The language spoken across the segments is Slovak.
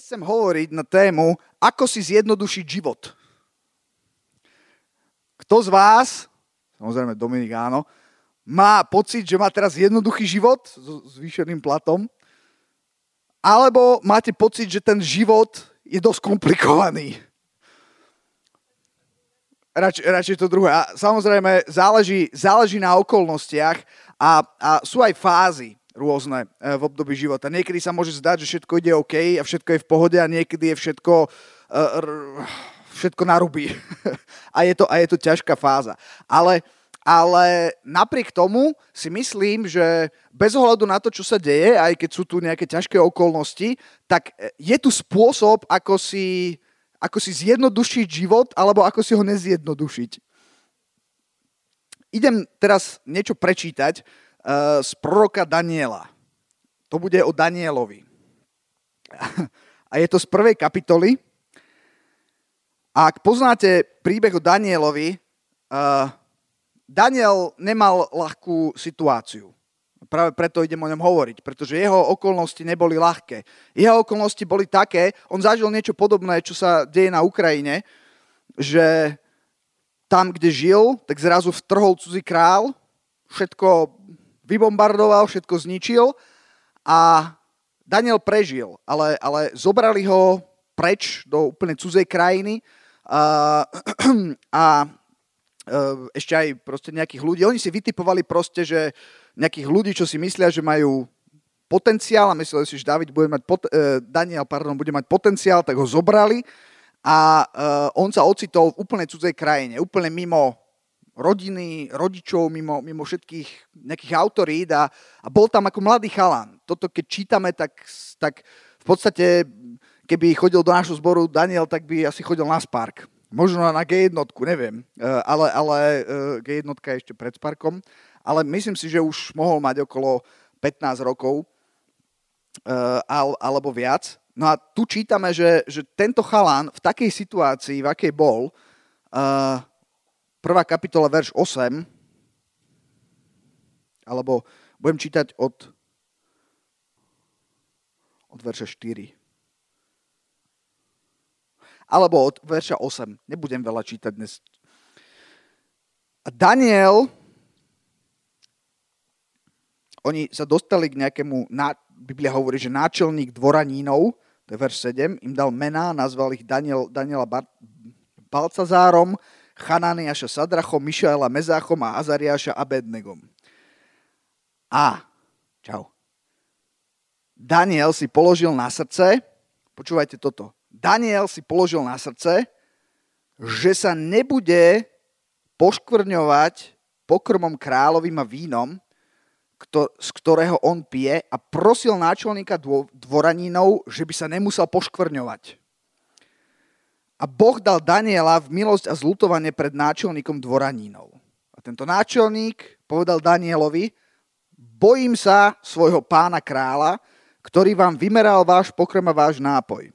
Dnes chcem hovoriť na tému, ako si zjednodušiť život. Kto z vás, samozrejme Dominik áno, má pocit, že má teraz jednoduchý život s zvýšeným platom, alebo máte pocit, že ten život je dosť komplikovaný. Rač, radšej to druhé. A samozrejme, záleží, záleží na okolnostiach a, a sú aj fázy rôzne e, v období života. Niekedy sa môže zdať, že všetko ide OK a všetko je v pohode a niekedy je všetko, uh, všetko narubí. a, je to, a je to ťažká fáza. Ale, ale napriek tomu si myslím, že bez ohľadu na to, čo sa deje, aj keď sú tu nejaké ťažké okolnosti, tak je tu spôsob, ako si, ako si zjednodušiť život, alebo ako si ho nezjednodušiť. Idem teraz niečo prečítať z proroka Daniela. To bude o Danielovi. A je to z prvej kapitoly. A ak poznáte príbeh o Danielovi, uh, Daniel nemal ľahkú situáciu. Práve preto idem o ňom hovoriť, pretože jeho okolnosti neboli ľahké. Jeho okolnosti boli také, on zažil niečo podobné, čo sa deje na Ukrajine, že tam, kde žil, tak zrazu vtrhol cudzí král, všetko vybombardoval, všetko zničil a Daniel prežil, ale, ale zobrali ho preč do úplne cudzej krajiny a, a ešte aj proste nejakých ľudí. Oni si vytipovali proste, že nejakých ľudí, čo si myslia, že majú potenciál a mysleli si, že David bude mať pot- uh, Daniel pardon, bude mať potenciál, tak ho zobrali a uh, on sa ocitol v úplne cudzej krajine, úplne mimo rodiny, rodičov, mimo, mimo všetkých nejakých autorít a, a bol tam ako mladý chalan. Toto keď čítame, tak, tak v podstate, keby chodil do nášho zboru Daniel, tak by asi chodil na Spark. Možno na G1, neviem, e, ale, ale G1 je ešte pred Sparkom ale myslím si, že už mohol mať okolo 15 rokov uh, alebo viac. No a tu čítame, že, že tento chalán v takej situácii, v akej bol, prvá kapitola, verš 8, alebo budem čítať od, od verša 4. Alebo od verša 8. Nebudem veľa čítať dnes. A Daniel oni sa dostali k nejakému, Biblia hovorí, že náčelník dvoranínov, to je verš 7, im dal mená, nazval ich Daniel, Daniela Bar- Balcazárom, Chananiaša Sadrachom, Mišaela Mezáchom a Azariáša Abednegom. A, čau. Daniel si položil na srdce, počúvajte toto, Daniel si položil na srdce, že sa nebude poškvrňovať pokrmom kráľovým a vínom, z ktorého on pije a prosil náčelníka dvoranínov, že by sa nemusel poškvrňovať. A Boh dal Daniela v milosť a zlutovanie pred náčelníkom dvoranínov. A tento náčelník povedal Danielovi, bojím sa svojho pána kráľa, ktorý vám vymeral váš pokrm a váš nápoj.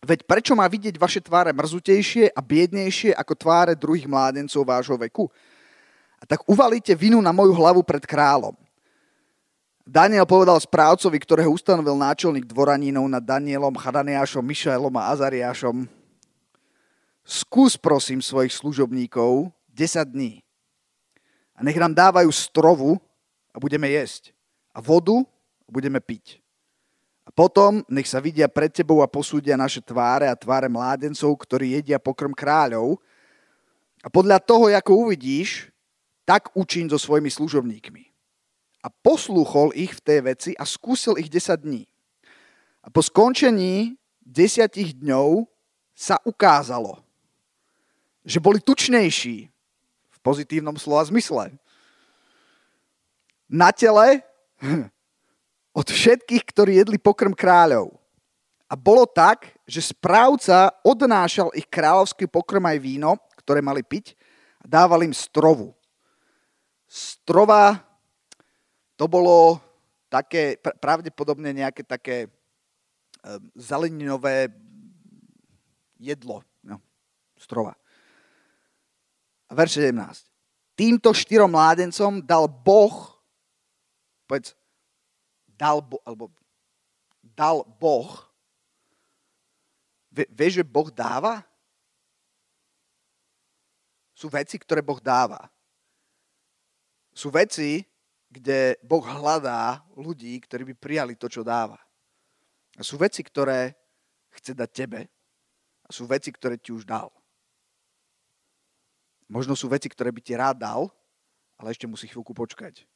Veď prečo má vidieť vaše tváre mrzutejšie a biednejšie ako tváre druhých mládencov vášho veku? A tak uvalíte vinu na moju hlavu pred kráľom. Daniel povedal správcovi, ktorého ustanovil náčelník dvoranínov nad Danielom, Chadaniášom, Mišaelom a Azariášom. Skús prosím svojich služobníkov 10 dní a nech nám dávajú strovu a budeme jesť a vodu a budeme piť. A potom nech sa vidia pred tebou a posúdia naše tváre a tváre mládencov, ktorí jedia pokrm kráľov. A podľa toho, ako uvidíš, tak učín so svojimi služobníkmi a poslúchol ich v tej veci a skúsil ich 10 dní. A po skončení desiatich dňov sa ukázalo, že boli tučnejší v pozitívnom slova zmysle. Na tele od všetkých, ktorí jedli pokrm kráľov. A bolo tak, že správca odnášal ich kráľovský pokrm aj víno, ktoré mali piť a dával im strovu. Strova to bolo také, pravdepodobne nejaké také um, zeleninové jedlo, no, strova. A verš 17. Týmto štyrom mládencom dal Boh, povedz, dal, bo, alebo dal Boh vieš, že Boh dáva? Sú veci, ktoré Boh dáva. Sú veci, kde Boh hľadá ľudí, ktorí by prijali to, čo dáva. A sú veci, ktoré chce dať tebe a sú veci, ktoré ti už dal. Možno sú veci, ktoré by ti rád dal, ale ešte musí chvíľku počkať.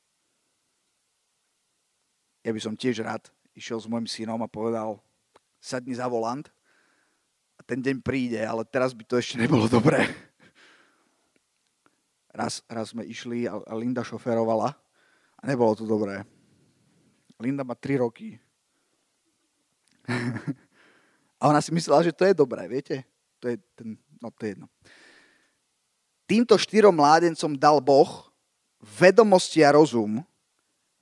Ja by som tiež rád išiel s môjim synom a povedal, sadni za volant a ten deň príde, ale teraz by to ešte nebolo dobré. Raz, raz sme išli a Linda šoferovala a nebolo to dobré. Linda má 3 roky. a ona si myslela, že to je dobré, viete? To je ten, no to je jedno. Týmto štyrom mládencom dal Boh vedomosti a rozum,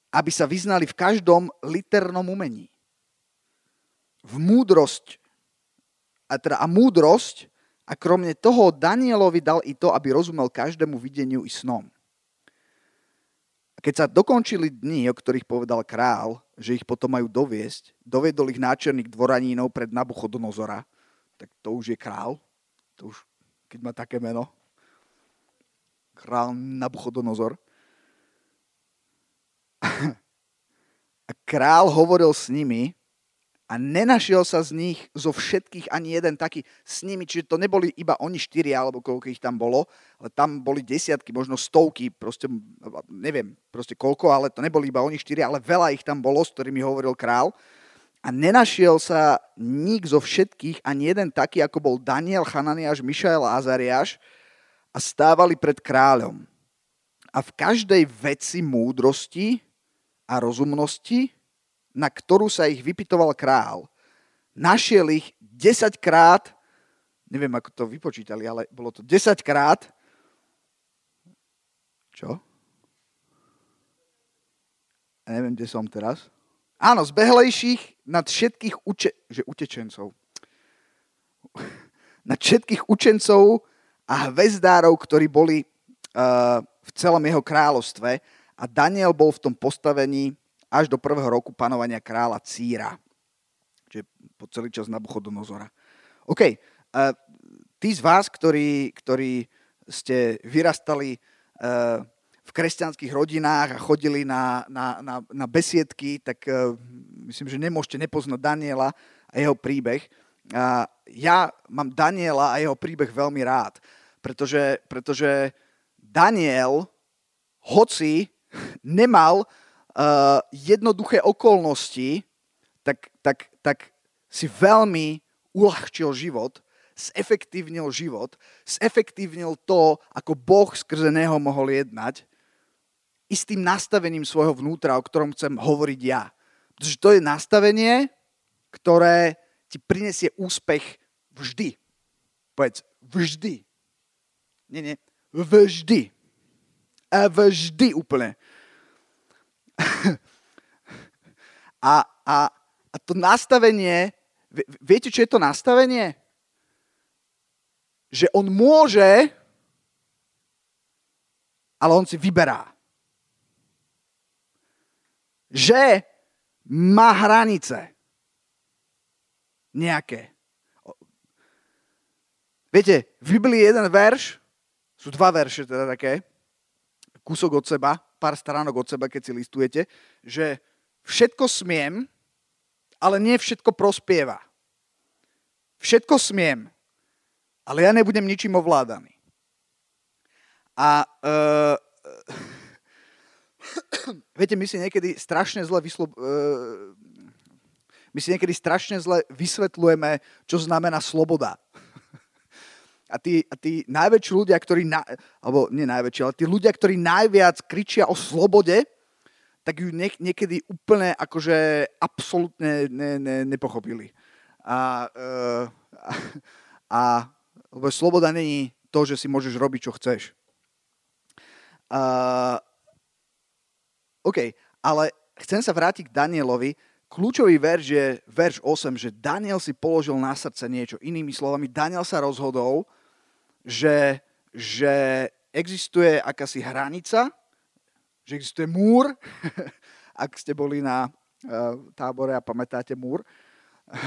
aby sa vyznali v každom liternom umení. V múdrosť, a, teda, a múdrosť a kromne toho Danielovi dal i to, aby rozumel každému videniu i snom. A keď sa dokončili dni, o ktorých povedal král, že ich potom majú doviesť, dovedol ich náčerník dvoranínov pred Nabuchodonozora, tak to už je král, to už, keď má také meno, král Nabuchodonozor. A král hovoril s nimi a nenašiel sa z nich zo všetkých ani jeden taký s nimi, čiže to neboli iba oni štyri, alebo koľko ich tam bolo, ale tam boli desiatky, možno stovky, proste neviem proste koľko, ale to neboli iba oni štyri, ale veľa ich tam bolo, s ktorými hovoril král. A nenašiel sa nik zo všetkých, ani jeden taký, ako bol Daniel, Hananiáš, Mišael a Azariáš a stávali pred kráľom. A v každej veci múdrosti a rozumnosti na ktorú sa ich vypitoval král. Našiel ich 10 krát, neviem ako to vypočítali, ale bolo to 10 krát. Čo? Ja neviem, kde som teraz. Áno, zbehlejších nad všetkých uče- že utečencov. nad všetkých učencov a hvezdárov, ktorí boli uh, v celom jeho kráľovstve. A Daniel bol v tom postavení až do prvého roku panovania kráľa Círa. Čiže po celý čas Nabuchodonozora. OK, uh, tí z vás, ktorí, ktorí ste vyrastali uh, v kresťanských rodinách a chodili na, na, na, na besiedky, tak myslím, že nemôžete nepoznať Daniela a jeho príbeh. Ja mám Daniela a jeho príbeh veľmi rád, pretože, pretože Daniel, hoci nemal uh, jednoduché okolnosti, tak, tak, tak si veľmi uľahčil život, zefektívnil život, zefektívnil to, ako Boh skrze neho mohol jednať, istým nastavením svojho vnútra, o ktorom chcem hovoriť ja. Pretože to je nastavenie, ktoré ti prinesie úspech vždy. Povedz, vždy. Nie, nie, vždy. A vždy úplne. a, a, a to nastavenie, viete, čo je to nastavenie? Že on môže, ale on si vyberá. Že má hranice. Nejaké. Viete, v Biblii je jeden verš, sú dva verše teda také, kúsok od seba, pár stránok od seba, keď si listujete, že všetko smiem, ale nie všetko prospieva. Všetko smiem, ale ja nebudem ničím ovládaný. A uh, viete, my si niekedy strašne zle vyslo, uh, my si niekedy strašne zle vysvetľujeme, čo znamená sloboda. A tí, a tí najväčší ľudia, ktorí, na, alebo nie najväčší, ale tí ľudia, ktorí najviac kričia o slobode, tak ju nie, niekedy úplne akože absolútne ne, ne, nepochopili. A, uh, a, a lebo sloboda není to, že si môžeš robiť, čo chceš. Uh, OK, ale chcem sa vrátiť k Danielovi. Kľúčový verš je verš 8, že Daniel si položil na srdce niečo. Inými slovami, Daniel sa rozhodol, že, že existuje akási hranica, že existuje múr, ak ste boli na uh, tábore a pamätáte múr.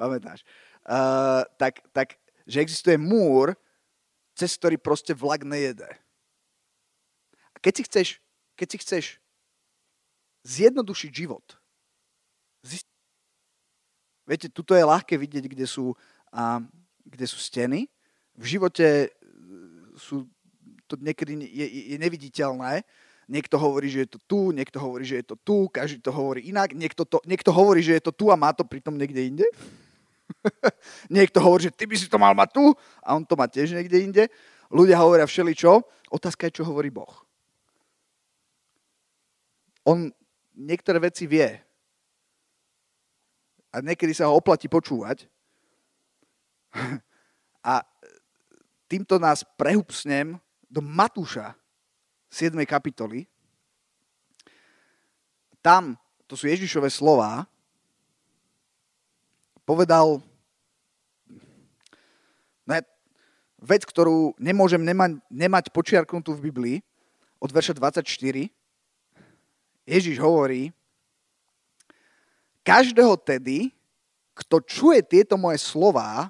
Pamätáš. Uh, tak, tak, že existuje múr, cez ktorý proste vlak nejede. A keď si chceš, keď si chceš zjednodušiť život, zist... viete, tuto je ľahké vidieť, kde sú, uh, kde sú steny. V živote sú, to niekedy je, je neviditeľné, Niekto hovorí, že je to tu, niekto hovorí, že je to tu, každý to hovorí inak, niekto, to, niekto hovorí, že je to tu a má to pritom niekde inde. niekto hovorí, že ty by si to mal mať tu a on to má tiež niekde inde. Ľudia hovoria všeličo. Otázka je, čo hovorí Boh. On niektoré veci vie. A niekedy sa ho oplatí počúvať. a týmto nás prehupsnem do Matúša 7. kapitoly. Tam, to sú Ježišové slova, povedal ne, vec, ktorú nemôžem nemať, nemať počiarknutú v Biblii, od verša 24. Ježiš hovorí, každého tedy, kto čuje tieto moje slova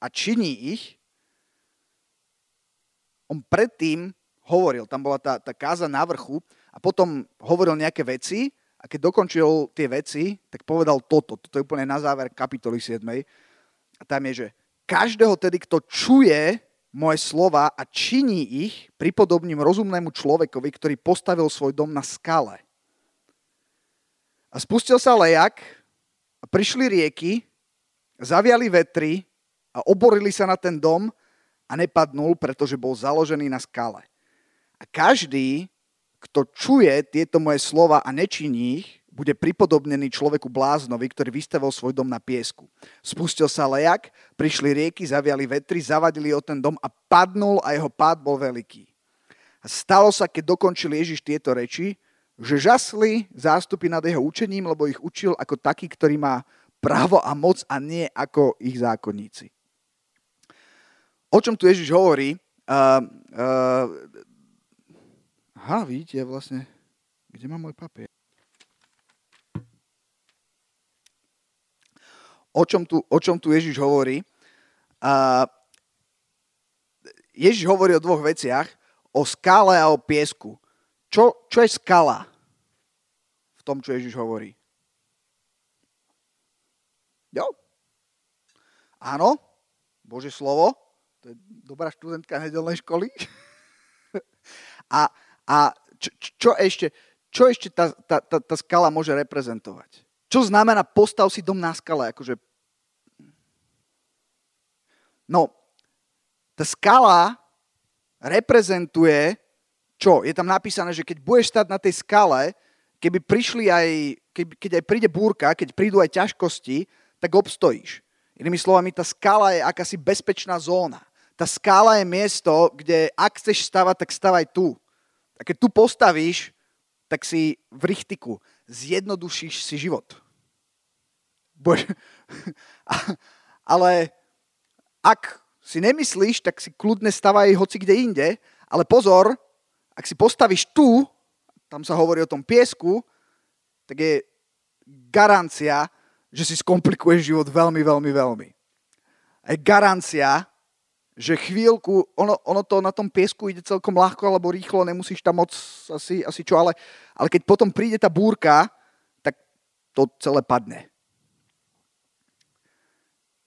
a činí ich, on predtým hovoril. Tam bola tá, tá káza na vrchu a potom hovoril nejaké veci a keď dokončil tie veci, tak povedal toto. Toto je úplne na záver kapitoly 7. A tam je, že každého tedy, kto čuje moje slova a činí ich, pripodobním rozumnému človekovi, ktorý postavil svoj dom na skale. A spustil sa lejak a prišli rieky, zaviali vetry a oborili sa na ten dom a nepadnul, pretože bol založený na skale. A každý, kto čuje tieto moje slova a nečiní ich, bude pripodobnený človeku bláznovi, ktorý vystavil svoj dom na piesku. Spustil sa lejak, prišli rieky, zaviali vetry, zavadili o ten dom a padnul a jeho pád bol veľký. A stalo sa, keď dokončil Ježiš tieto reči, že žasli zástupy nad jeho učením, lebo ich učil ako taký, ktorý má právo a moc a nie ako ich zákonníci. O čom tu Ježiš hovorí? Uh, uh, Aha, vidíte vlastne, kde mám môj papier? O čom tu, o čom tu Ježiš hovorí? Uh, Ježiš hovorí o dvoch veciach. O skále a o piesku. Čo, čo je skala v tom, čo Ježiš hovorí? Jo? Áno, Bože slovo, to je dobrá študentka nedelnej školy. a a čo, čo ešte, čo ešte tá, tá, tá, tá skala môže reprezentovať? Čo znamená postav si dom na skale? Akože... No, tá skala reprezentuje čo? Je tam napísané, že keď budeš stať na tej skale, keby prišli aj, keď, keď aj príde búrka, keď prídu aj ťažkosti, tak obstojíš. Inými slovami, tá skala je akási bezpečná zóna. Tá skala je miesto, kde ak chceš stavať, tak stavaj tu. A keď tu postavíš, tak si v richtiku. Zjednodušíš si život. Bož... ale ak si nemyslíš, tak si kľudne stavaj hoci kde inde, ale pozor, ak si postavíš tu, tam sa hovorí o tom piesku, tak je garancia, že si skomplikuješ život veľmi, veľmi, veľmi. A je garancia, že chvíľku, ono, ono to na tom piesku ide celkom ľahko alebo rýchlo, nemusíš tam moc asi, asi čo, ale, ale keď potom príde tá búrka, tak to celé padne.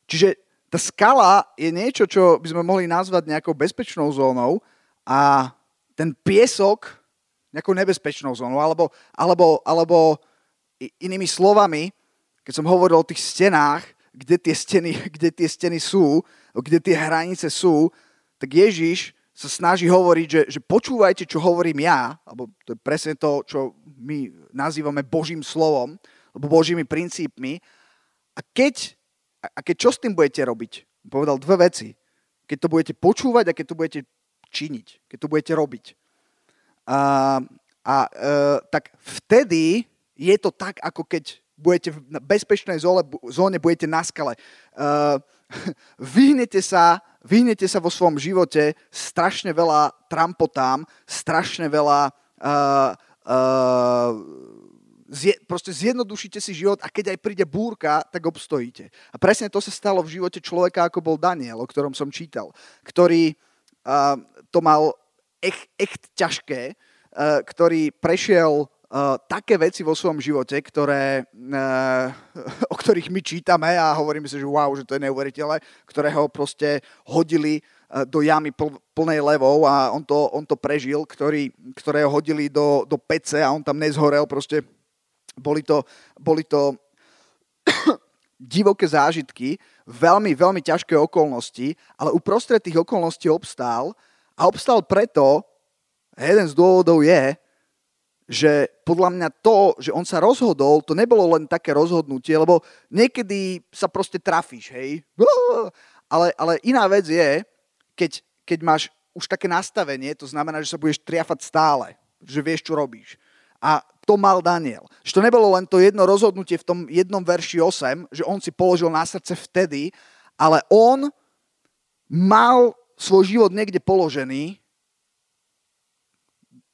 Čiže tá skala je niečo, čo by sme mohli nazvať nejakou bezpečnou zónou a ten piesok nejakou nebezpečnou zónou, alebo, alebo, alebo inými slovami, keď som hovoril o tých stenách, kde tie steny, kde tie steny sú, kde tie hranice sú, tak Ježiš sa snaží hovoriť, že, že počúvajte, čo hovorím ja, alebo to je presne to, čo my nazývame Božím slovom, alebo Božími princípmi. A keď, a keď čo s tým budete robiť? Povedal dve veci. Keď to budete počúvať a keď to budete činiť, keď to budete robiť. A, a e, tak vtedy je to tak, ako keď budete v bezpečnej zóne, zóne budete na skale. Uh, vyhnete, sa, vyhnete sa vo svojom živote strašne veľa trampotám, strašne veľa uh, uh, zje, proste zjednodušíte si život a keď aj príde búrka, tak obstojíte. A presne to sa stalo v živote človeka, ako bol Daniel, o ktorom som čítal, ktorý uh, to mal echt, echt ťažké, uh, ktorý prešiel Také veci vo svojom živote, ktoré, uh, o ktorých my čítame a hovoríme si, že wow, že to je neuveriteľné, ktoré ho proste hodili uh, do jamy pl- plnej levou a on to, on to prežil, ktorý, ktoré ho hodili do, do pece a on tam nezhorel, proste boli to, boli to divoké zážitky, veľmi, veľmi ťažké okolnosti, ale uprostred tých okolností obstál a obstál preto, jeden z dôvodov je, že podľa mňa to, že on sa rozhodol, to nebolo len také rozhodnutie, lebo niekedy sa proste trafíš, hej. Ale, ale iná vec je, keď, keď máš už také nastavenie, to znamená, že sa budeš triafať stále, že vieš, čo robíš. A to mal Daniel. Že to nebolo len to jedno rozhodnutie v tom jednom verši 8, že on si položil na srdce vtedy, ale on mal svoj život niekde položený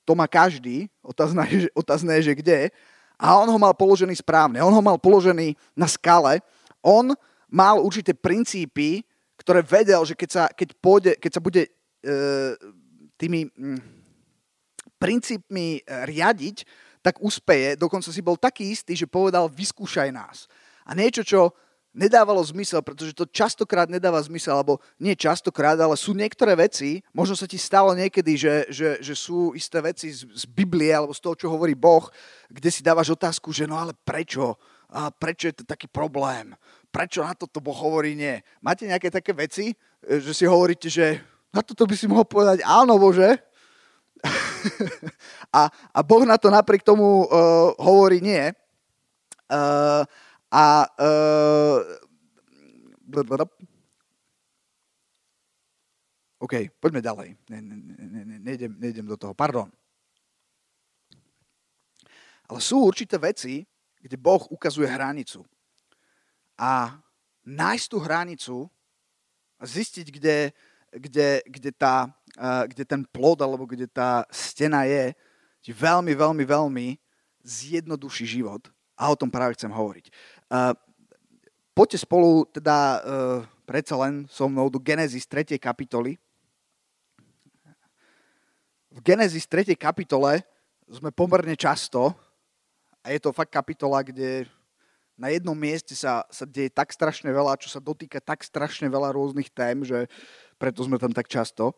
to má každý, otázne otázne je, že kde, a on ho mal položený správne. On ho mal položený na skale. On mal určité princípy, ktoré vedel, že keď sa, keď pôjde, keď sa bude e, tými m, mm, princípmi e, riadiť, tak úspeje. Dokonca si bol taký istý, že povedal, vyskúšaj nás. A niečo, čo nedávalo zmysel, pretože to častokrát nedáva zmysel, alebo nie častokrát, ale sú niektoré veci, možno sa ti stalo niekedy, že, že, že sú isté veci z, z Biblie alebo z toho, čo hovorí Boh, kde si dávaš otázku, že no ale prečo? A prečo je to taký problém? Prečo na toto Boh hovorí nie? Máte nejaké také veci, e, že si hovoríte, že na toto by si mohol povedať áno, Bože? a, a Boh na to napriek tomu uh, hovorí nie. Uh, a uh, OK, poďme ďalej. Ne, ne, ne, ne, nejdem, nejdem do toho, pardon. Ale sú určité veci, kde Boh ukazuje hranicu. A nájsť tú hranicu a zistiť, kde, kde, kde, tá, uh, kde ten plod alebo kde tá stena je, ti veľmi, veľmi, veľmi zjednoduší život. A o tom práve chcem hovoriť. Poďte spolu teda uh, predsa len so mnou do Genesis 3. kapitoly. V Genesis 3. kapitole sme pomerne často, a je to fakt kapitola, kde na jednom mieste sa, sa deje tak strašne veľa, čo sa dotýka tak strašne veľa rôznych tém, že preto sme tam tak často.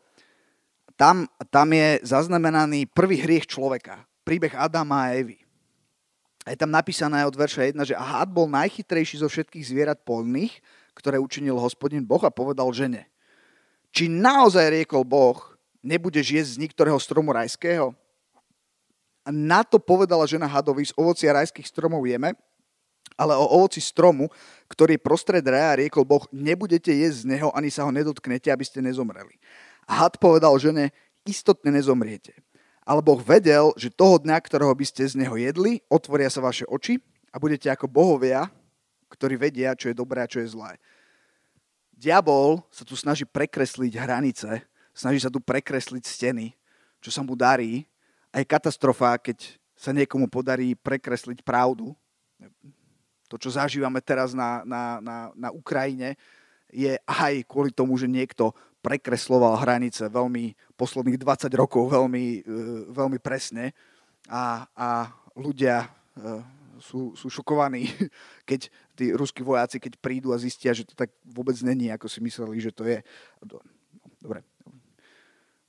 Tam, tam je zaznamenaný prvý hriech človeka, príbeh Adama a Evy. A je tam napísané od verša 1, že a had bol najchytrejší zo všetkých zvierat polných, ktoré učinil hospodin Boh a povedal žene. Či naozaj riekol Boh, nebudeš jesť z niektorého stromu rajského? A na to povedala žena hadovi, z ovocia rajských stromov jeme, ale o ovoci stromu, ktorý je prostred raja, riekol Boh, nebudete jesť z neho, ani sa ho nedotknete, aby ste nezomreli. A had povedal žene, istotne nezomriete. Ale Boh vedel, že toho dňa, ktorého by ste z neho jedli, otvoria sa vaše oči a budete ako bohovia, ktorí vedia, čo je dobré a čo je zlé. Diabol sa tu snaží prekresliť hranice, snaží sa tu prekresliť steny, čo sa mu darí. A je katastrofa, keď sa niekomu podarí prekresliť pravdu. To, čo zažívame teraz na, na, na, na Ukrajine, je aj kvôli tomu, že niekto prekresloval hranice veľmi, posledných 20 rokov veľmi, e, veľmi presne a, a ľudia e, sú, sú šokovaní, keď tí ruskí vojáci, keď prídu a zistia, že to tak vôbec není, ako si mysleli, že to je. Dobre.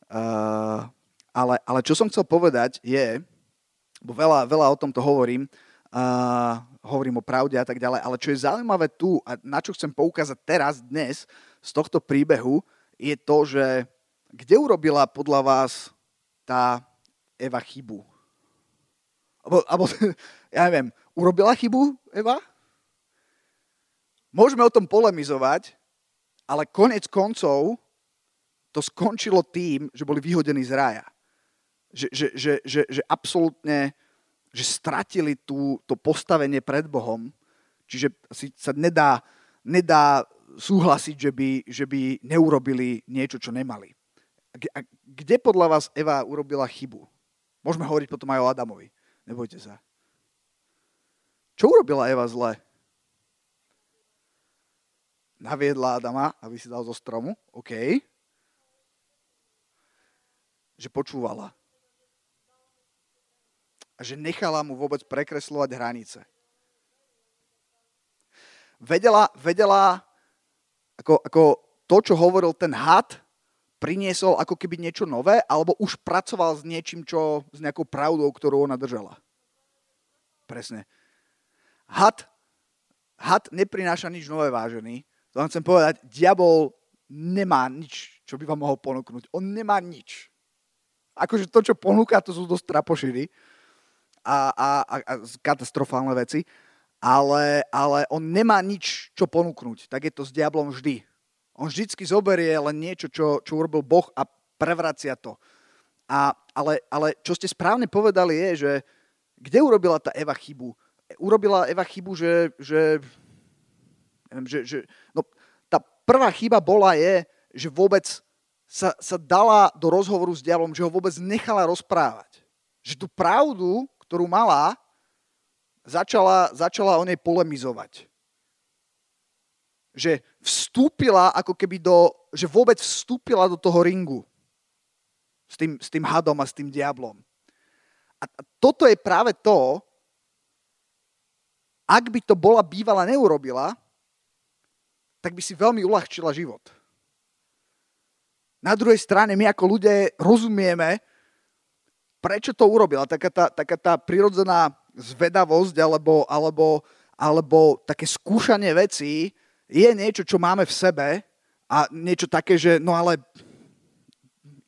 Uh, ale, ale čo som chcel povedať je, bo veľa, veľa o tomto hovorím, uh, hovorím o pravde a tak ďalej, ale čo je zaujímavé tu a na čo chcem poukázať teraz, dnes, z tohto príbehu, je to, že kde urobila podľa vás tá Eva chybu? Abo, abo ja neviem, urobila chybu Eva? Môžeme o tom polemizovať, ale konec koncov to skončilo tým, že boli vyhodení z rája. Že, že, že, že, že absolútne že stratili tú, to postavenie pred Bohom. Čiže si sa nedá, nedá súhlasiť, že by, že by neurobili niečo, čo nemali. A kde podľa vás Eva urobila chybu? Môžeme hovoriť potom aj o Adamovi. Nebojte sa. Čo urobila Eva zle? Naviedla Adama, aby si dal zo stromu. OK. Že počúvala. A že nechala mu vôbec prekreslovať hranice. Vedela, vedela ako, ako to, čo hovoril ten had, priniesol ako keby niečo nové, alebo už pracoval s niečím, čo, s nejakou pravdou, ktorú ona držala. Presne. Had, had neprináša nič nové, vážený. To vám chcem povedať, diabol nemá nič, čo by vám mohol ponúknuť. On nemá nič. Akože to, čo ponúka, to sú dosť trapošiny a, a, a, a katastrofálne veci, ale, ale on nemá nič, čo ponúknuť. Tak je to s diablom vždy. On vždycky zoberie len niečo, čo, čo urobil Boh a prevracia to. A, ale, ale čo ste správne povedali je, že kde urobila tá Eva chybu? Urobila Eva chybu, že, že, neviem, že, že no, tá prvá chyba bola je, že vôbec sa, sa dala do rozhovoru s diablom, že ho vôbec nechala rozprávať. Že tú pravdu, ktorú mala, začala, začala o nej polemizovať že vstúpila ako keby do, že vôbec vstúpila do toho ringu s tým, s tým hadom a s tým diablom. A toto je práve to, ak by to bola bývala neurobila, tak by si veľmi uľahčila život. Na druhej strane my ako ľudia rozumieme, prečo to urobila. Taká tá, taká tá prirodzená zvedavosť alebo, alebo, alebo také skúšanie vecí, je niečo, čo máme v sebe a niečo také, že no ale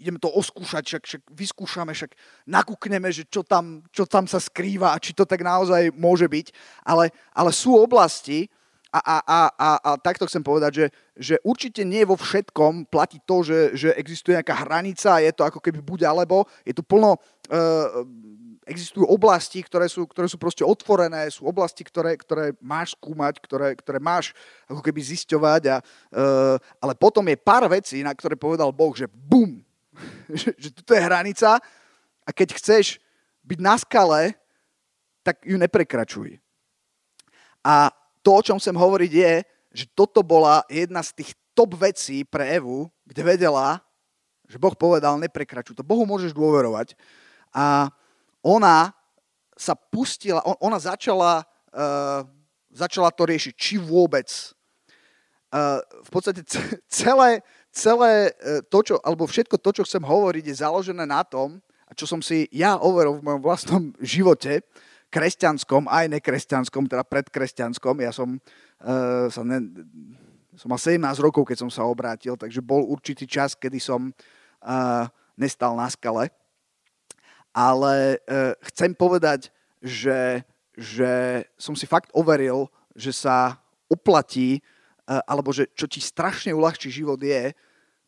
ideme to oskúšať, však, však vyskúšame, však nakúkneme, že čo tam, čo tam sa skrýva a či to tak naozaj môže byť. Ale, ale sú oblasti, a, a, a, a, a takto chcem povedať, že, že určite nie vo všetkom platí to, že, že existuje nejaká hranica je to ako keby buď alebo. Je tu plno uh, existujú oblasti, ktoré sú, ktoré sú proste otvorené, sú oblasti, ktoré, ktoré máš skúmať, ktoré, ktoré máš ako keby zisťovať. A, uh, ale potom je pár vecí, na ktoré povedal Boh, že bum, že, toto je hranica a keď chceš byť na skale, tak ju neprekračuj. A to, o čom chcem hovoriť, je, že toto bola jedna z tých top vecí pre Evu, kde vedela, že Boh povedal, neprekračuj to. Bohu môžeš dôverovať. A ona sa pustila, ona začala, uh, začala to riešiť, či vôbec. Uh, v podstate celé, celé uh, to, čo, alebo všetko to, čo chcem hovoriť, je založené na tom, a čo som si ja overil v mojom vlastnom živote, kresťanskom, aj nekresťanskom, teda predkresťanskom. Ja som, uh, sa ne, som mal 17 rokov, keď som sa obrátil, takže bol určitý čas, kedy som uh, nestal na skale ale uh, chcem povedať, že, že som si fakt overil, že sa oplatí, uh, alebo že čo ti strašne uľahčí život je,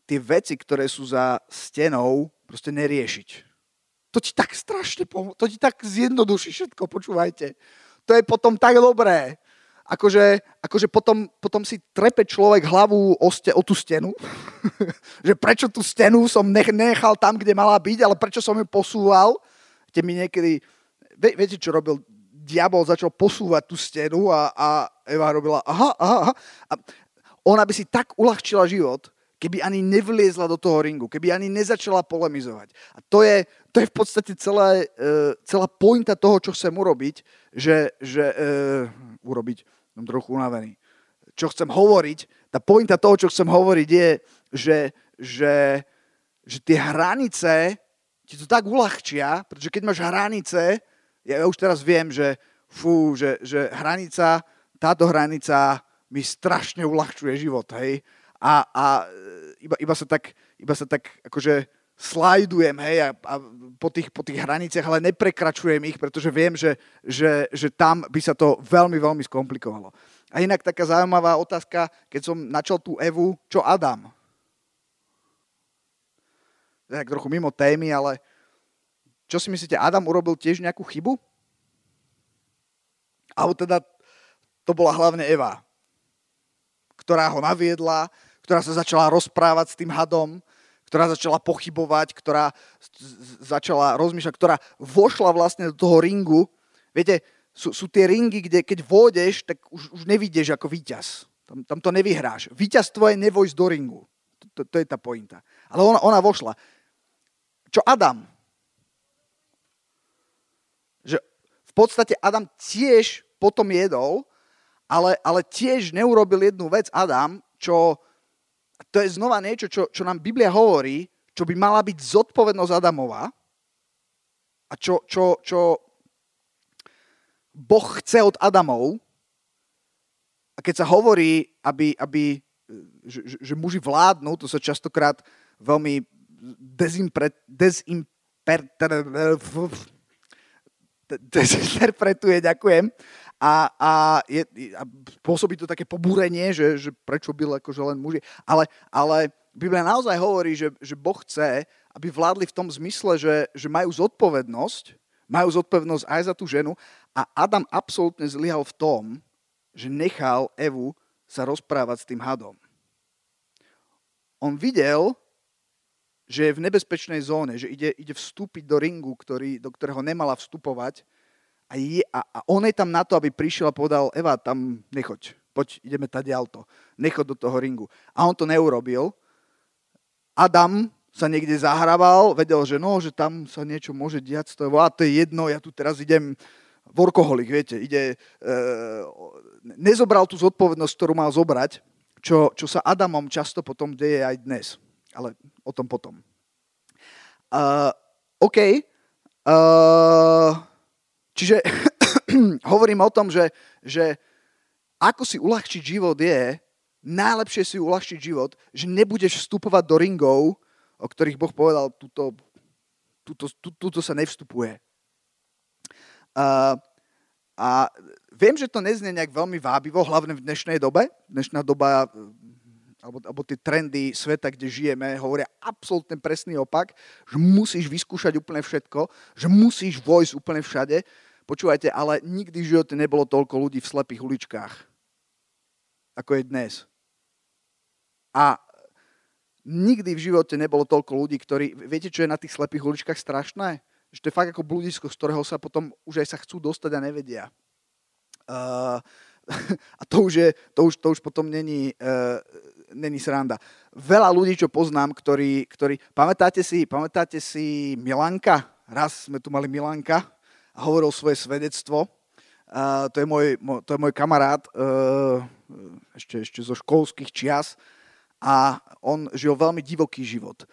tie veci, ktoré sú za stenou, proste neriešiť. To ti tak strašne pomôže, to ti tak zjednoduší všetko, počúvajte. To je potom tak dobré akože, akože potom, potom si trepe človek hlavu o, ste, o tú stenu, že prečo tú stenu som nech, nechal tam, kde mala byť, ale prečo som ju posúval. Te mi niekedy, vie, viete, čo robil? Diabol začal posúvať tú stenu a, a Eva robila aha, aha, aha. A ona by si tak uľahčila život, keby ani nevliezla do toho ringu, keby ani nezačala polemizovať. A to je, to je v podstate celé, uh, celá pointa toho, čo chcem urobiť, že, že uh, urobiť, som trochu unavený. Čo chcem hovoriť, tá pointa toho, čo chcem hovoriť je, že, že, že tie hranice ti to tak uľahčia, pretože keď máš hranice, ja už teraz viem, že fú, že, že hranica, táto hranica mi strašne uľahčuje život, hej. A, a iba, iba, sa tak, iba sa tak akože slajdujem, hej, a, a po, tých, po tých hraniciach, ale neprekračujem ich, pretože viem, že, že, že tam by sa to veľmi, veľmi skomplikovalo. A inak taká zaujímavá otázka, keď som načal tú Evu, čo Adam? Tak trochu mimo témy, ale čo si myslíte, Adam urobil tiež nejakú chybu? Alebo teda to bola hlavne Eva, ktorá ho naviedla, ktorá sa začala rozprávať s tým hadom, ktorá začala pochybovať, ktorá začala rozmýšľať, ktorá vošla vlastne do toho ringu. Viete, sú, sú tie ringy, kde keď vôjdeš, tak už, už nevidíš ako víťaz. Tam, tam to nevyhráš. Víťazstvo je nevojsť do ringu. To, to, to je tá pointa. Ale ona, ona vošla. Čo Adam? Že v podstate Adam tiež potom jedol, ale, ale tiež neurobil jednu vec Adam, čo to je znova niečo, čo, čo nám Biblia hovorí, čo by mala byť zodpovednosť Adamova a čo, čo, čo Boh chce od Adamov. A keď sa hovorí, aby, aby že, že, že muži vládnu, to sa častokrát veľmi dezinterpretuje, ďakujem, a, a, je, a pôsobí to také pobúrenie, že, že prečo byl akože len muži. Ale, ale Biblia naozaj hovorí, že, že Boh chce, aby vládli v tom zmysle, že, že majú zodpovednosť, majú zodpovednosť aj za tú ženu a Adam absolútne zlyhal v tom, že nechal Evu sa rozprávať s tým hadom. On videl, že je v nebezpečnej zóne, že ide, ide vstúpiť do ringu, ktorý, do ktorého nemala vstupovať a, je, a, a on je tam na to, aby prišiel a povedal, Eva, tam nechoď, poď, ideme tady auto, nechoď do toho ringu. A on to neurobil. Adam sa niekde zahrával, vedel, že no, že tam sa niečo môže diať, to je, a to je jedno, ja tu teraz idem workoholik, viete, ide, e, nezobral tú zodpovednosť, ktorú mal zobrať, čo, čo sa Adamom často potom deje aj dnes. Ale o tom potom. Uh, OK. Uh, Čiže hovorím o tom, že, že ako si uľahčiť život je, najlepšie si uľahčiť život, že nebudeš vstupovať do ringov, o ktorých Boh povedal, tuto, tuto, tuto, tuto sa nevstupuje. Uh, a viem, že to neznie nejak veľmi vábivo, hlavne v dnešnej dobe. Dnešná doba alebo, alebo tie trendy sveta, kde žijeme, hovoria absolútne presný opak, že musíš vyskúšať úplne všetko, že musíš vojsť úplne všade. Počúvajte, ale nikdy v živote nebolo toľko ľudí v slepých uličkách, ako je dnes. A nikdy v živote nebolo toľko ľudí, ktorí... Viete, čo je na tých slepých uličkách strašné? Že to je fakt ako bludisko, z ktorého sa potom už aj sa chcú dostať a nevedia. Uh, a to už, je, to už, to už potom není, uh, není sranda. Veľa ľudí, čo poznám, ktorí, ktorí pamätáte, si, pamätáte si Milanka? Raz sme tu mali Milanka a hovoril svoje svedectvo. Uh, to, je môj, to je môj kamarát uh, ešte, ešte zo školských čias a on žil veľmi divoký život.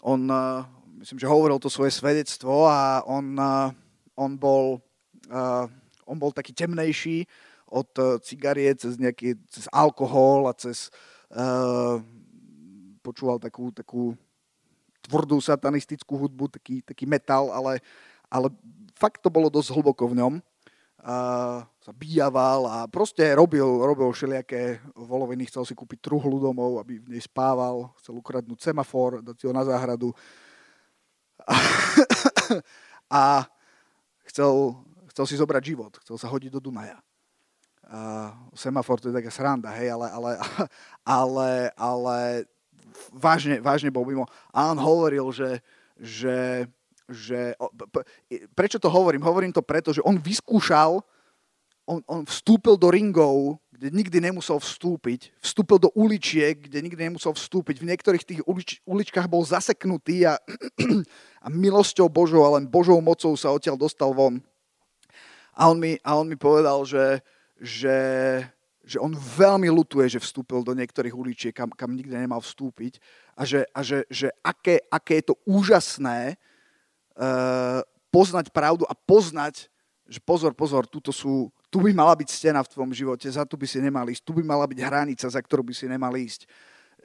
On, uh, myslím, že hovoril to svoje svedectvo a on, uh, on, bol, uh, on bol taký temnejší, od eh, cigarie cez nejaký, cez alkohol a cez uh, počúval takú, takú tvrdú satanistickú hudbu, taký, taký metal, ale, ale fakt to bolo dosť hlboko v ňom. Uh, sa bijaval a proste robil, robil všelijaké voloviny, chcel si kúpiť truhlu domov, aby v nej spával, chcel ukradnúť semafor, dať si ho na záhradu. A, a chcel, chcel si zobrať život, chcel sa hodiť do Dunaja uh, semafor to je taká sranda, hej, ale, ale, ale, ale vážne, vážne bol mimo. A on hovoril, že, že, že prečo to hovorím? Hovorím to preto, že on vyskúšal, on, on vstúpil do ringov, kde nikdy nemusel vstúpiť, vstúpil do uličiek, kde nikdy nemusel vstúpiť. V niektorých tých ulič, uličkách bol zaseknutý a, a milosťou Božou a len Božou mocou sa odtiaľ dostal von. A on mi, a on mi povedal, že, že, že on veľmi lutuje, že vstúpil do niektorých uličiek, kam, kam nikdy nemal vstúpiť a že, a že, že aké, aké je to úžasné uh, poznať pravdu a poznať, že pozor, pozor, tuto sú, tu by mala byť stena v tvojom živote, za tu by si nemal ísť, tu by mala byť hranica, za ktorú by si nemal ísť.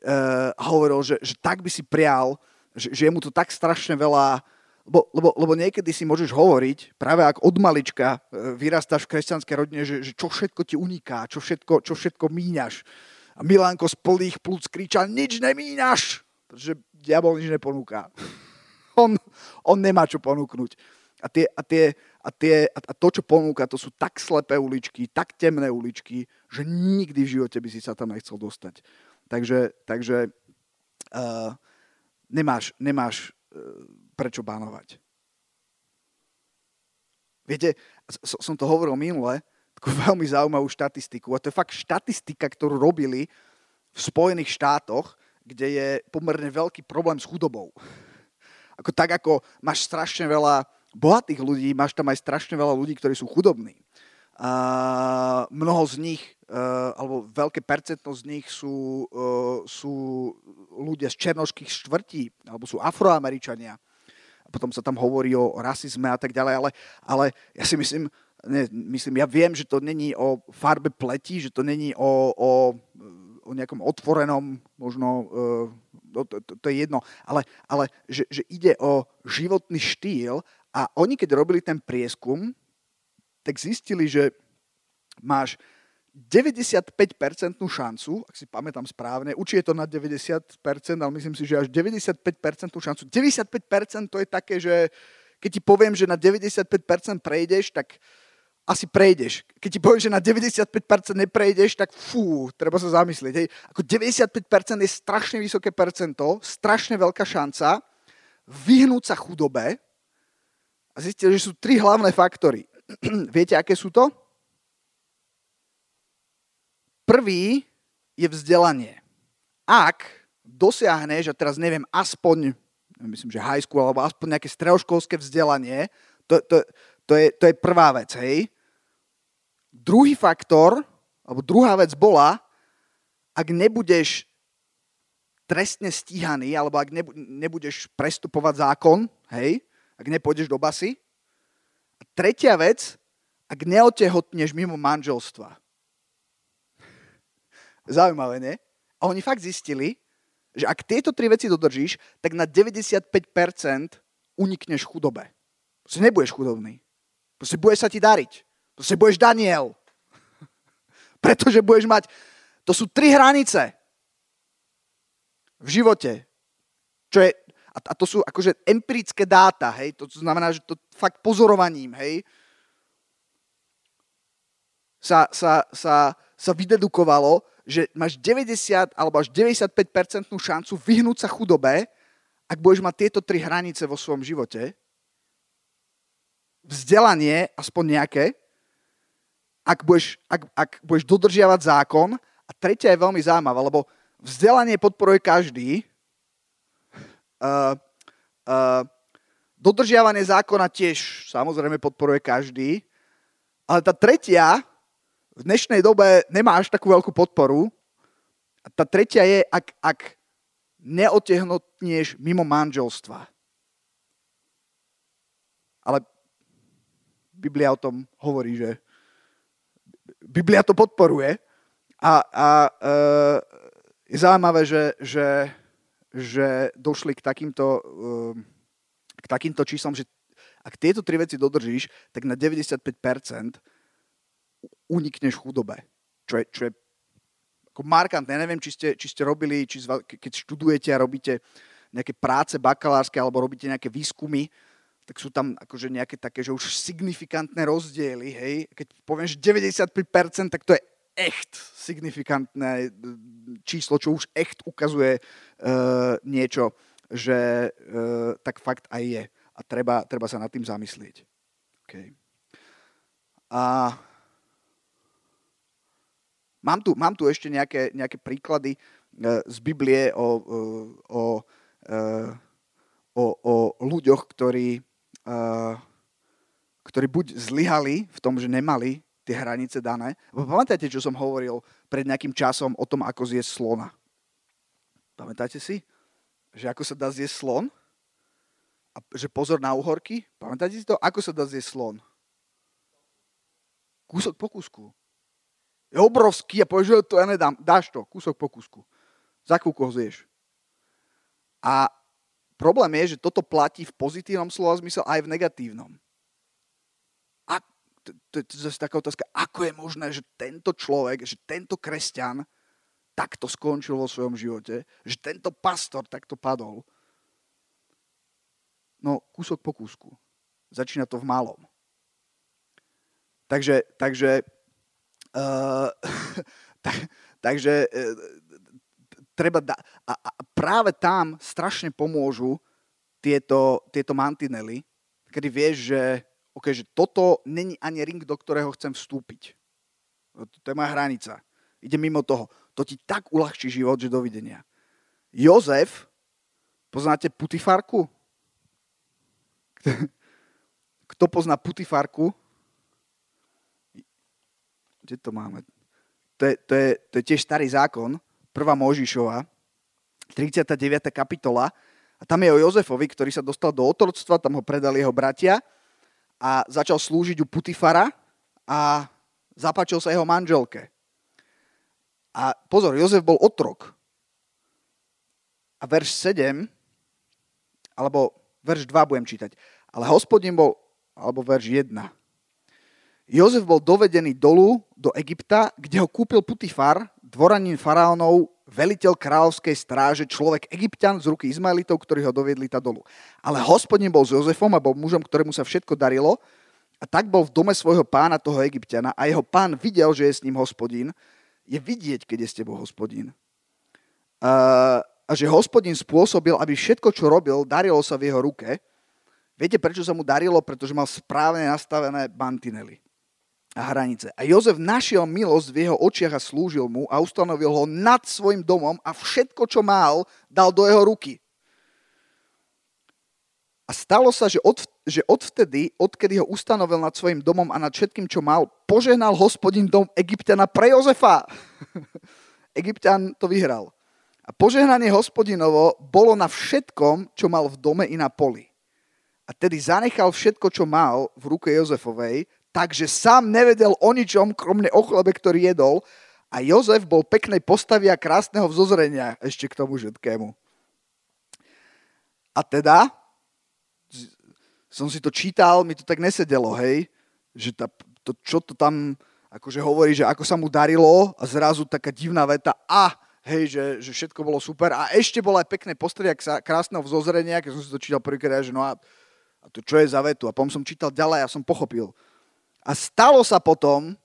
Uh, hovoril, že, že tak by si prial, že, že je mu to tak strašne veľa lebo, lebo, lebo niekedy si môžeš hovoriť, práve ak od malička e, vyrastáš v kresťanskej rodine, že, že čo všetko ti uniká, čo všetko, čo všetko míňaš. A Milánko z plných plúc kričal, nič nemíňaš, pretože diabol nič neponúka. on, on nemá čo ponúknuť. A, tie, a, tie, a, tie, a to, čo ponúka, to sú tak slepé uličky, tak temné uličky, že nikdy v živote by si sa tam nechcel dostať. Takže, takže uh, nemáš, nemáš uh, prečo banovať. Viete, som to hovoril minule, takú veľmi zaujímavú štatistiku. A to je fakt štatistika, ktorú robili v Spojených štátoch, kde je pomerne veľký problém s chudobou. Ako tak, ako máš strašne veľa bohatých ľudí, máš tam aj strašne veľa ľudí, ktorí sú chudobní. A mnoho z nich, uh, alebo veľké percentno z nich sú, uh, sú ľudia z černošských štvrtí, alebo sú afroameričania. Potom sa tam hovorí o rasizme a tak ďalej, ale, ale ja si myslím, ne, myslím, ja viem, že to není o farbe pleti, že to není o, o, o nejakom otvorenom, možno, uh, to, to, to je jedno, ale, ale že, že ide o životný štýl a oni, keď robili ten prieskum, tak zistili, že máš 95% šancu, ak si pamätám správne, určite je to na 90%, ale myslím si, že až 95% šancu. 95% to je také, že keď ti poviem, že na 95% prejdeš, tak asi prejdeš. Keď ti poviem, že na 95% neprejdeš, tak fú, treba sa zamyslieť. Hej. Ako 95% je strašne vysoké percento, strašne veľká šanca vyhnúť sa chudobe a zistili, že sú tri hlavné faktory. Viete, aké sú to? Prvý je vzdelanie. Ak dosiahneš, a teraz neviem, aspoň, myslím, že high school, alebo aspoň nejaké stredoškolské vzdelanie, to, to, to, je, to je prvá vec, hej. Druhý faktor, alebo druhá vec bola, ak nebudeš trestne stíhaný, alebo ak nebudeš prestupovať zákon, hej, ak nepôjdeš do basy, a tretia vec, ak neotehotneš mimo manželstva. Zaujímavé, nie? A oni fakt zistili, že ak tieto tri veci dodržíš, tak na 95% unikneš chudobe. Proste nebudeš chudobný. Proste bude sa ti dariť. Proste budeš Daniel. Pretože budeš mať... To sú tri hranice v živote. Čo je a, to sú akože empirické dáta, hej, to znamená, že to fakt pozorovaním, hej, sa, sa, sa, sa vydedukovalo, že máš 90 alebo až 95% šancu vyhnúť sa chudobe, ak budeš mať tieto tri hranice vo svojom živote. Vzdelanie, aspoň nejaké, ak budeš, ak, ak budeš dodržiavať zákon. A tretia je veľmi zaujímavá, lebo vzdelanie podporuje každý, Uh, uh, dodržiavanie zákona tiež samozrejme podporuje každý, ale tá tretia v dnešnej dobe nemá až takú veľkú podporu. A tá tretia je, ak, ak neotehnotnieš mimo manželstva. Ale Biblia o tom hovorí, že Biblia to podporuje. A, a e, je zaujímavé, že, že že došli k takýmto, ehm, k takýmto číslom, že ak tieto tri veci dodržíš, tak na 95% unikneš chudobe. Čo je, čo je ako markantné. Ja neviem, či ste, či ste robili, či zva, keď študujete a robíte nejaké práce bakalárske alebo robíte nejaké výskumy, tak sú tam akože nejaké také, že už signifikantné rozdiely, hej. Keď poviem, že 95%, tak to je echt signifikantné číslo, čo už echt ukazuje uh, niečo, že uh, tak fakt aj je. A treba, treba sa nad tým zamyslieť. Okay. A mám tu, mám tu ešte nejaké, nejaké príklady uh, z Biblie o, uh, o, uh, o, o ľuďoch, ktorí, ktorí buď zlyhali v tom, že nemali tie hranice dané. Pamätáte, čo som hovoril pred nejakým časom o tom, ako zjesť slona? Pamätáte si? Že ako sa dá zjesť slon? A že pozor na uhorky? Pamätáte si to? Ako sa dá zjesť slon? Kúsok po kúsku. Je obrovský a povieš, že to ja nedám. Dáš to, kúsok po kúsku. Za chvíľku ho zješ. A problém je, že toto platí v pozitívnom slova zmysle aj v negatívnom to, to je zase taká otázka, ako je možné, že tento človek, že tento kresťan takto skončil vo svojom živote, že tento pastor takto padol. No, kúsok po kúsku. Začína to v malom. Takže, takže, uh, tak, takže uh, treba da- a, a práve tam strašne pomôžu tieto, tieto mantinely, kedy vieš, že OK, že toto není ani ring, do ktorého chcem vstúpiť. To je moja hranica. Ide mimo toho. To ti tak uľahčí život, že dovidenia. Jozef, poznáte Putifarku? Kto pozná Putifarku? Kde to máme? To je, to je, to je tiež starý zákon, 1. Možišova, 39. kapitola. A tam je o Jozefovi, ktorý sa dostal do otroctva, tam ho predali jeho bratia a začal slúžiť u Putifara a zapáčil sa jeho manželke. A pozor, Jozef bol otrok. A verš 7, alebo verš 2 budem čítať. Ale hospodin bol, alebo verš 1. Jozef bol dovedený dolu do Egypta, kde ho kúpil Putifar, dvoranín faraónov, veliteľ kráľovskej stráže, človek egyptian z ruky Izmaelitov, ktorí ho doviedli ta dolu. Ale hospodin bol s Jozefom a bol mužom, ktorému sa všetko darilo a tak bol v dome svojho pána, toho egyptiana a jeho pán videl, že je s ním hospodin. Je vidieť, keď je s tebou hospodin. A, a že hospodin spôsobil, aby všetko, čo robil, darilo sa v jeho ruke. Viete, prečo sa mu darilo? Pretože mal správne nastavené mantinely a hranice. A Jozef našiel milosť v jeho očiach a slúžil mu a ustanovil ho nad svojim domom a všetko, čo mal, dal do jeho ruky. A stalo sa, že, od, že odvtedy, odkedy ho ustanovil nad svojim domom a nad všetkým, čo mal, požehnal hospodin dom Egyptiana pre Jozefa. Egyptian to vyhral. A požehnanie hospodinovo bolo na všetkom, čo mal v dome i na poli. A tedy zanechal všetko, čo mal v ruke Jozefovej takže sám nevedel o ničom, kromne o chlebe, ktorý jedol. A Jozef bol peknej postavy a krásneho vzozrenia ešte k tomu všetkému. A teda, som si to čítal, mi to tak nesedelo, hej, že tá, to, čo to tam akože hovorí, že ako sa mu darilo a zrazu taká divná veta a hej, že, že všetko bolo super a ešte bolo aj pekné postredia krásneho vzozrenia, keď som si to čítal prvýkrát, že no a, a to čo je za vetu a potom som čítal ďalej a som pochopil, a stalo sa potom,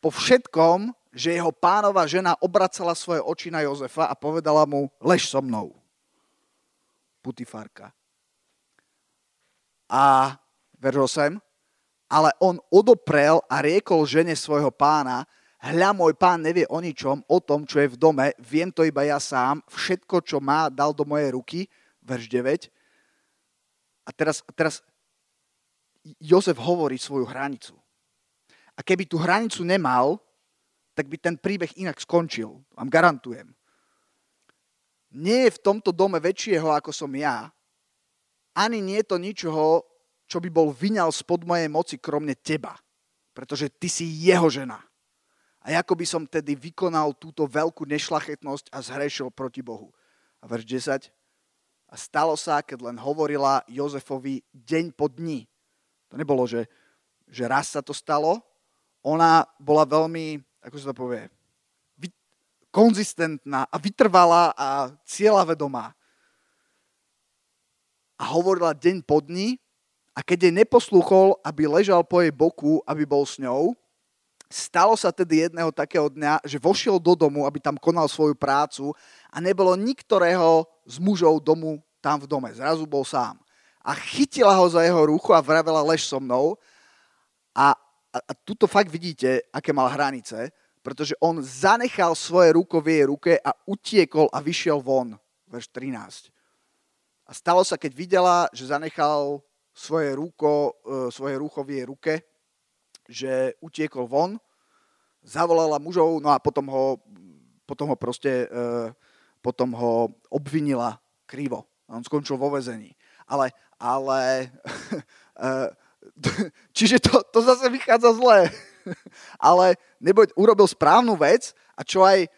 po všetkom, že jeho pánova žena obracala svoje oči na Jozefa a povedala mu, lež so mnou. Putifárka. A verš 8, ale on odoprel a riekol žene svojho pána, hľa môj pán nevie o ničom, o tom, čo je v dome, viem to iba ja sám, všetko, čo má, dal do mojej ruky, verš 9. A teraz, teraz Jozef hovorí svoju hranicu. A keby tú hranicu nemal, tak by ten príbeh inak skončil. Vám garantujem. Nie je v tomto dome väčšieho, ako som ja, ani nie je to ničoho, čo by bol vyňal spod mojej moci, kromne teba. Pretože ty si jeho žena. A ako by som tedy vykonal túto veľkú nešlachetnosť a zhrešil proti Bohu. A verš 10. A stalo sa, keď len hovorila Jozefovi deň po dni, to nebolo, že, že raz sa to stalo. Ona bola veľmi, ako sa to povie, konzistentná a vytrvalá a cieľavedomá. A hovorila deň po dni a keď jej neposlúchol, aby ležal po jej boku, aby bol s ňou, stalo sa tedy jedného takého dňa, že vošiel do domu, aby tam konal svoju prácu a nebolo niktorého z mužov domu tam v dome. Zrazu bol sám a chytila ho za jeho ruchu a vravela lež so mnou. A, a, a tuto fakt vidíte, aké mal hranice, pretože on zanechal svoje ruko v jej ruke a utiekol a vyšiel von. Verš 13. A stalo sa, keď videla, že zanechal svoje, ruko, e, svoje rucho v jej ruke, že utiekol von, zavolala mužov, no a potom ho, potom ho proste, e, potom ho obvinila krivo. On skončil vo vezení. Ale, ale eh, čiže to, to zase vychádza zle. Ale neboď urobil správnu vec a čo aj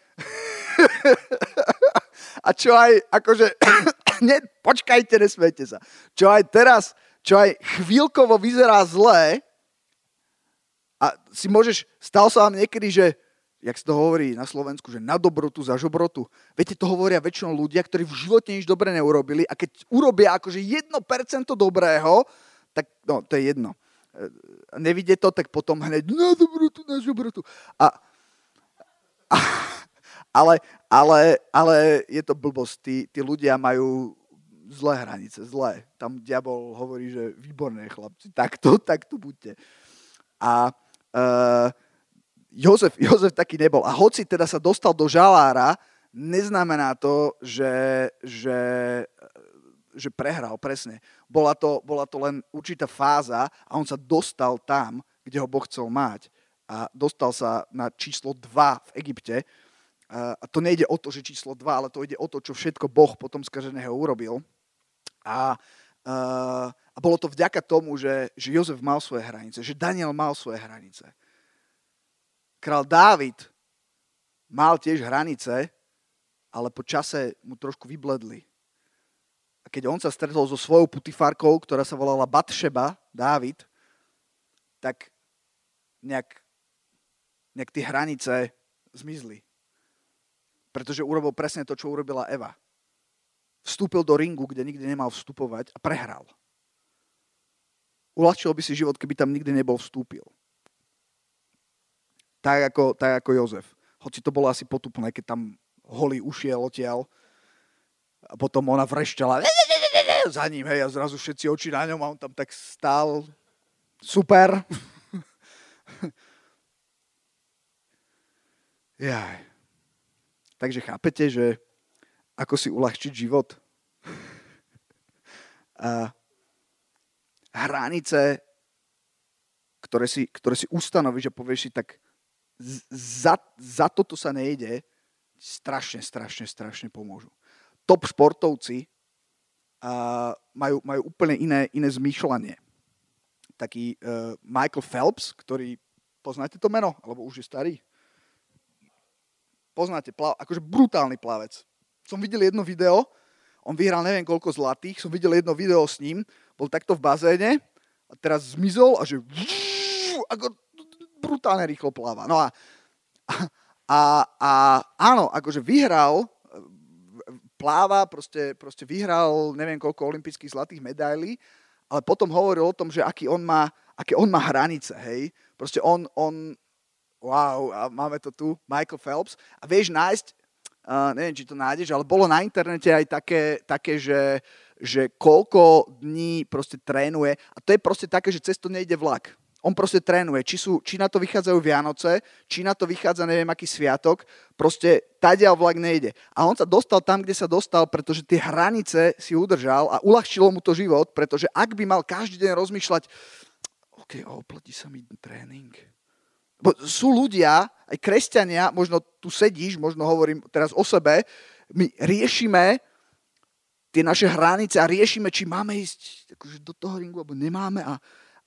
a čo aj akože ne, počkajte, nesmete sa. Čo aj teraz, čo aj chvíľkovo vyzerá zle a si môžeš, stal sa vám niekedy, že jak sa to hovorí na Slovensku, že na dobrotu za žobrotu. Viete, to hovoria väčšinou ľudia, ktorí v živote nič dobre neurobili a keď urobia akože 1% dobrého, tak no, to je jedno. E, nevidie to, tak potom hneď na dobrotu, na žobrotu. A, a, ale, ale, ale je to blbosť. Tí, tí ľudia majú zlé hranice, zlé. Tam diabol hovorí, že výborné chlapci, takto, takto buďte. A uh, Jozef, Jozef taký nebol. A hoci teda sa dostal do žalára, neznamená to, že, že, že prehral, presne. Bola to, bola to len určitá fáza a on sa dostal tam, kde ho Boh chcel mať. A dostal sa na číslo 2 v Egypte. A to nejde o to, že číslo 2, ale to ide o to, čo všetko Boh potom skaženého urobil. A, a bolo to vďaka tomu, že, že Jozef mal svoje hranice, že Daniel mal svoje hranice. Král Dávid mal tiež hranice, ale po čase mu trošku vybledli. A keď on sa stretol so svojou putifárkou, ktorá sa volala Batšeba, Dávid, tak nejak, nejak tie hranice zmizli. Pretože urobil presne to, čo urobila Eva. Vstúpil do ringu, kde nikdy nemal vstupovať a prehral. Uľahčil by si život, keby tam nikdy nebol vstúpil. Tak ako, tak ako Jozef. Hoci to bolo asi potupné, keď tam holý ušiel odtiaľ a potom ona vrešťala za ním, hej, a zrazu všetci oči na ňom a on tam tak stál. Super. Jaj. Takže chápete, že ako si uľahčiť život? a hranice, ktoré si, ktoré si ustanovíš a povieš si, tak za, za toto sa nejde, strašne, strašne, strašne pomôžu. Top športovci uh, majú, majú úplne iné, iné zmýšľanie. Taký uh, Michael Phelps, ktorý, poznáte to meno? Alebo už je starý? Poznáte, plav, akože brutálny plavec. Som videl jedno video, on vyhral neviem koľko zlatých, som videl jedno video s ním, bol takto v bazéne a teraz zmizol a že ako brutálne rýchlo pláva. No a, a, a áno, akože vyhral, pláva, proste, proste vyhral neviem koľko olympijských zlatých medailí, ale potom hovoril o tom, že aký on má, aké on má hranice, hej. Proste on, on, wow, a máme to tu, Michael Phelps. A vieš nájsť, uh, neviem, či to nájdeš, ale bolo na internete aj také, také že, že koľko dní proste trénuje. A to je proste také, že cez to nejde vlak on proste trénuje. Či, sú, či na to vychádzajú Vianoce, či na to vychádza neviem aký sviatok, proste tadia vlak nejde. A on sa dostal tam, kde sa dostal, pretože tie hranice si udržal a uľahčilo mu to život, pretože ak by mal každý deň rozmýšľať, OK, oplatí sa mi tréning. Bo sú ľudia, aj kresťania, možno tu sedíš, možno hovorím teraz o sebe, my riešime tie naše hranice a riešime, či máme ísť akože do toho ringu, alebo nemáme a,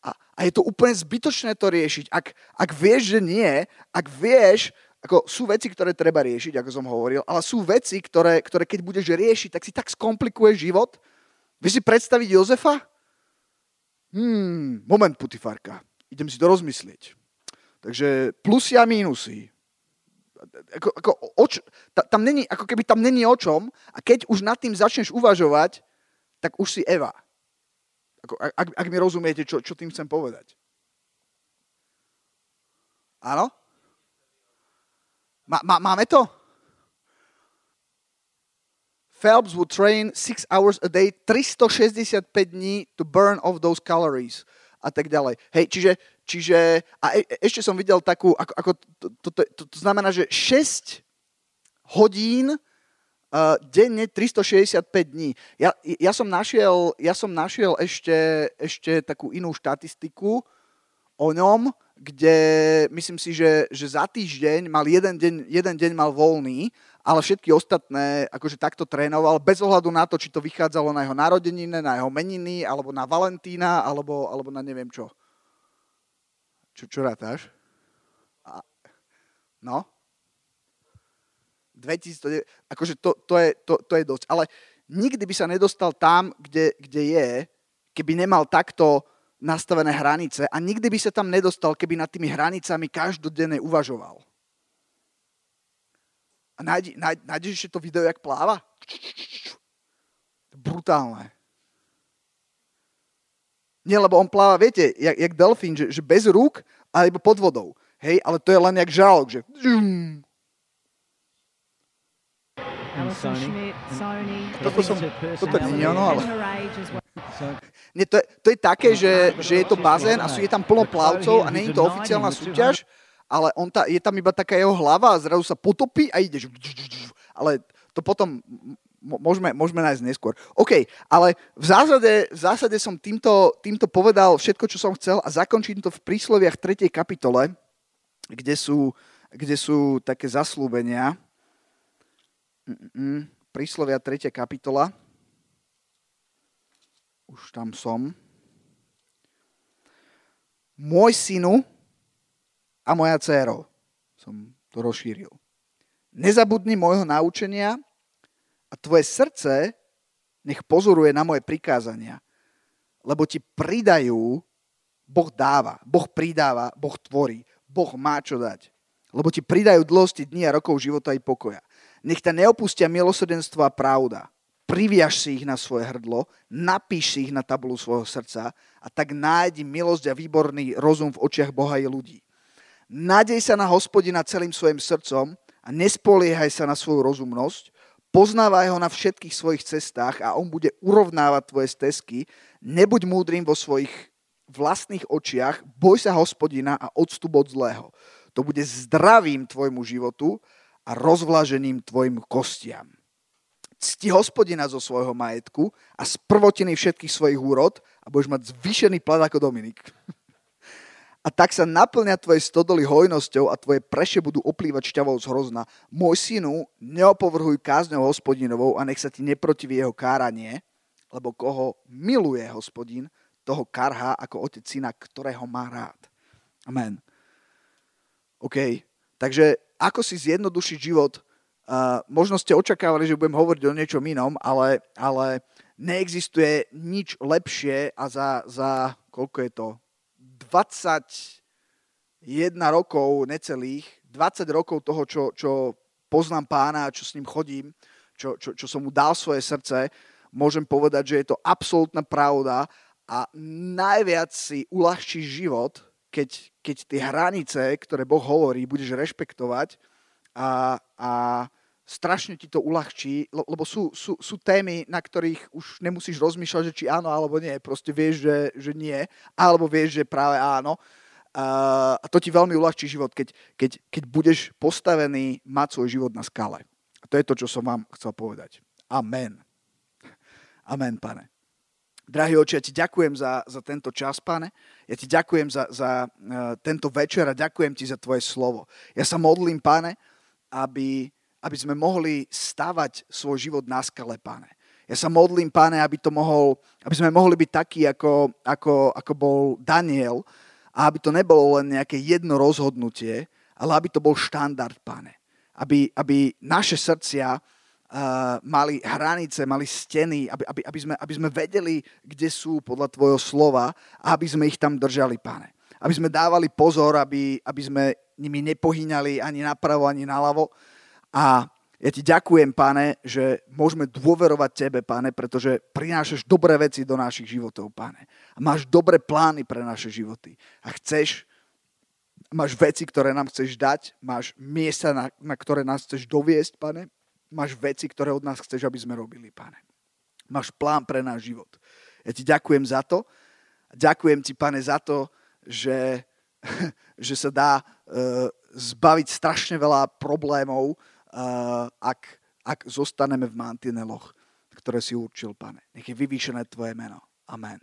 a, a je to úplne zbytočné to riešiť. Ak, ak vieš, že nie, ak vieš, ako sú veci, ktoré treba riešiť, ako som hovoril, ale sú veci, ktoré, ktoré keď budeš riešiť, tak si tak skomplikuješ život. Vieš si predstaviť Jozefa? Hmm, moment, putifárka. Idem si to rozmyslieť. Takže plusy a mínusy. Ako, ako, oč, ta, tam není, ako keby tam není o čom a keď už nad tým začneš uvažovať, tak už si Eva. Ako, ak, ak mi rozumiete, čo, čo tým chcem povedať. Áno? Má, má, máme to? Phelps would train 6 hours a day, 365 dní to burn off those calories a tak ďalej. Hej, čiže, čiže a e, ešte som videl takú, ako, ako to, to, to, to, znamená, že 6 hodín Uh, denne 365 dní. Ja, ja, som našiel, ja som našiel ešte, ešte takú inú štatistiku o ňom, kde myslím si, že, že za týždeň mal jeden deň, jeden deň mal voľný, ale všetky ostatné akože takto trénoval, bez ohľadu na to, či to vychádzalo na jeho narodeniny, na jeho meniny, alebo na Valentína, alebo, alebo na neviem čo. Čo, čo rátáš? A, no? 2009, akože to, to, je, to, to je dosť. Ale nikdy by sa nedostal tam, kde, kde je, keby nemal takto nastavené hranice a nikdy by sa tam nedostal, keby nad tými hranicami každodenne uvažoval. A nájdi, nájdi, nájdeš ešte to video, jak pláva? Brutálne. Nie, lebo on pláva, viete, jak, jak delfín, že, že bez rúk alebo pod vodou. Hej, ale to je len jak žralok, že Toto som, toto nie ono, ale... Nie, to, je, to je také, že, že je to bazén a sú, je tam plno plavcov a není to oficiálna súťaž, ale on ta, je tam iba taká jeho hlava a zrazu sa potopí a ideš. Ale to potom môžeme, môžeme nájsť neskôr. OK, ale v zásade, v zásade som týmto, týmto povedal všetko, čo som chcel a zakončím to v prísloviach 3. kapitole, kde sú, kde sú také zaslúbenia. Mm-mm, príslovia 3. kapitola. Už tam som. Môj synu a moja dcéro. Som to rozšíril. Nezabudni môjho naučenia a tvoje srdce nech pozoruje na moje prikázania, lebo ti pridajú, Boh dáva, Boh pridáva, Boh tvorí, Boh má čo dať. Lebo ti pridajú dlhosti dní a rokov života i pokoja. Nech ťa neopustia milosrdenstvo a pravda priviaž si ich na svoje hrdlo, napíš si ich na tabulu svojho srdca a tak nájdi milosť a výborný rozum v očiach Boha i ľudí. Nadej sa na hospodina celým svojim srdcom a nespoliehaj sa na svoju rozumnosť, poznávaj ho na všetkých svojich cestách a on bude urovnávať tvoje stezky. Nebuď múdrym vo svojich vlastných očiach, boj sa hospodina a odstup od zlého. To bude zdravím tvojmu životu a rozvlažením tvojim kostiam cti hospodina zo svojho majetku a z prvotiny všetkých svojich úrod a budeš mať zvýšený plat ako Dominik. A tak sa naplňa tvoje stodoly hojnosťou a tvoje preše budú oplývať šťavou z hrozna. Môj synu, neopovrhuj kázňou hospodinovou a nech sa ti neprotiví jeho káranie, lebo koho miluje hospodin, toho karha ako otec syna, ktorého má rád. Amen. OK, takže ako si zjednodušiť život Uh, možno ste očakávali, že budem hovoriť o niečom inom, ale, ale neexistuje nič lepšie a za, za koľko je to? 21 rokov necelých, 20 rokov toho, čo, čo poznám pána, čo s ním chodím, čo, čo, čo som mu dal svoje srdce, môžem povedať, že je to absolútna pravda a najviac si uľahčí život, keď, keď tie hranice, ktoré Boh hovorí, budeš rešpektovať a, a strašne ti to uľahčí, lebo sú, sú, sú témy, na ktorých už nemusíš rozmýšľať, že či áno alebo nie. Proste vieš, že, že nie, alebo vieš, že práve áno. A to ti veľmi uľahčí život, keď, keď, keď budeš postavený mať svoj život na skale. A to je to, čo som vám chcel povedať. Amen. Amen, pane. Drahý oči, ja ti ďakujem za, za tento čas, pane. Ja ti ďakujem za, za uh, tento večer a ďakujem ti za tvoje slovo. Ja sa modlím, pane, aby, aby sme mohli stavať svoj život na skale, pane. Ja sa modlím, pane, aby, to mohol, aby sme mohli byť takí, ako, ako, ako bol Daniel, a aby to nebolo len nejaké jedno rozhodnutie, ale aby to bol štandard, pane. Aby, aby naše srdcia uh, mali hranice, mali steny, aby, aby, aby, sme, aby sme vedeli, kde sú podľa tvojho slova a aby sme ich tam držali, pane. Aby sme dávali pozor, aby, aby sme nimi nepohýňali ani napravo, ani naľavo, a ja ti ďakujem, pane, že môžeme dôverovať tebe, pane, pretože prinášaš dobré veci do našich životov, pane. A máš dobré plány pre naše životy. A chceš, máš veci, ktoré nám chceš dať, máš miesta, na, na ktoré nás chceš doviesť, pane. Máš veci, ktoré od nás chceš, aby sme robili, pane. Máš plán pre náš život. Ja ti ďakujem za to. Ďakujem ti, pane, za to, že, že sa dá uh, zbaviť strašne veľa problémov, ak, ak zostaneme v mantineloch, ktoré si určil, pane. Nech je vyvýšené Tvoje meno. Amen.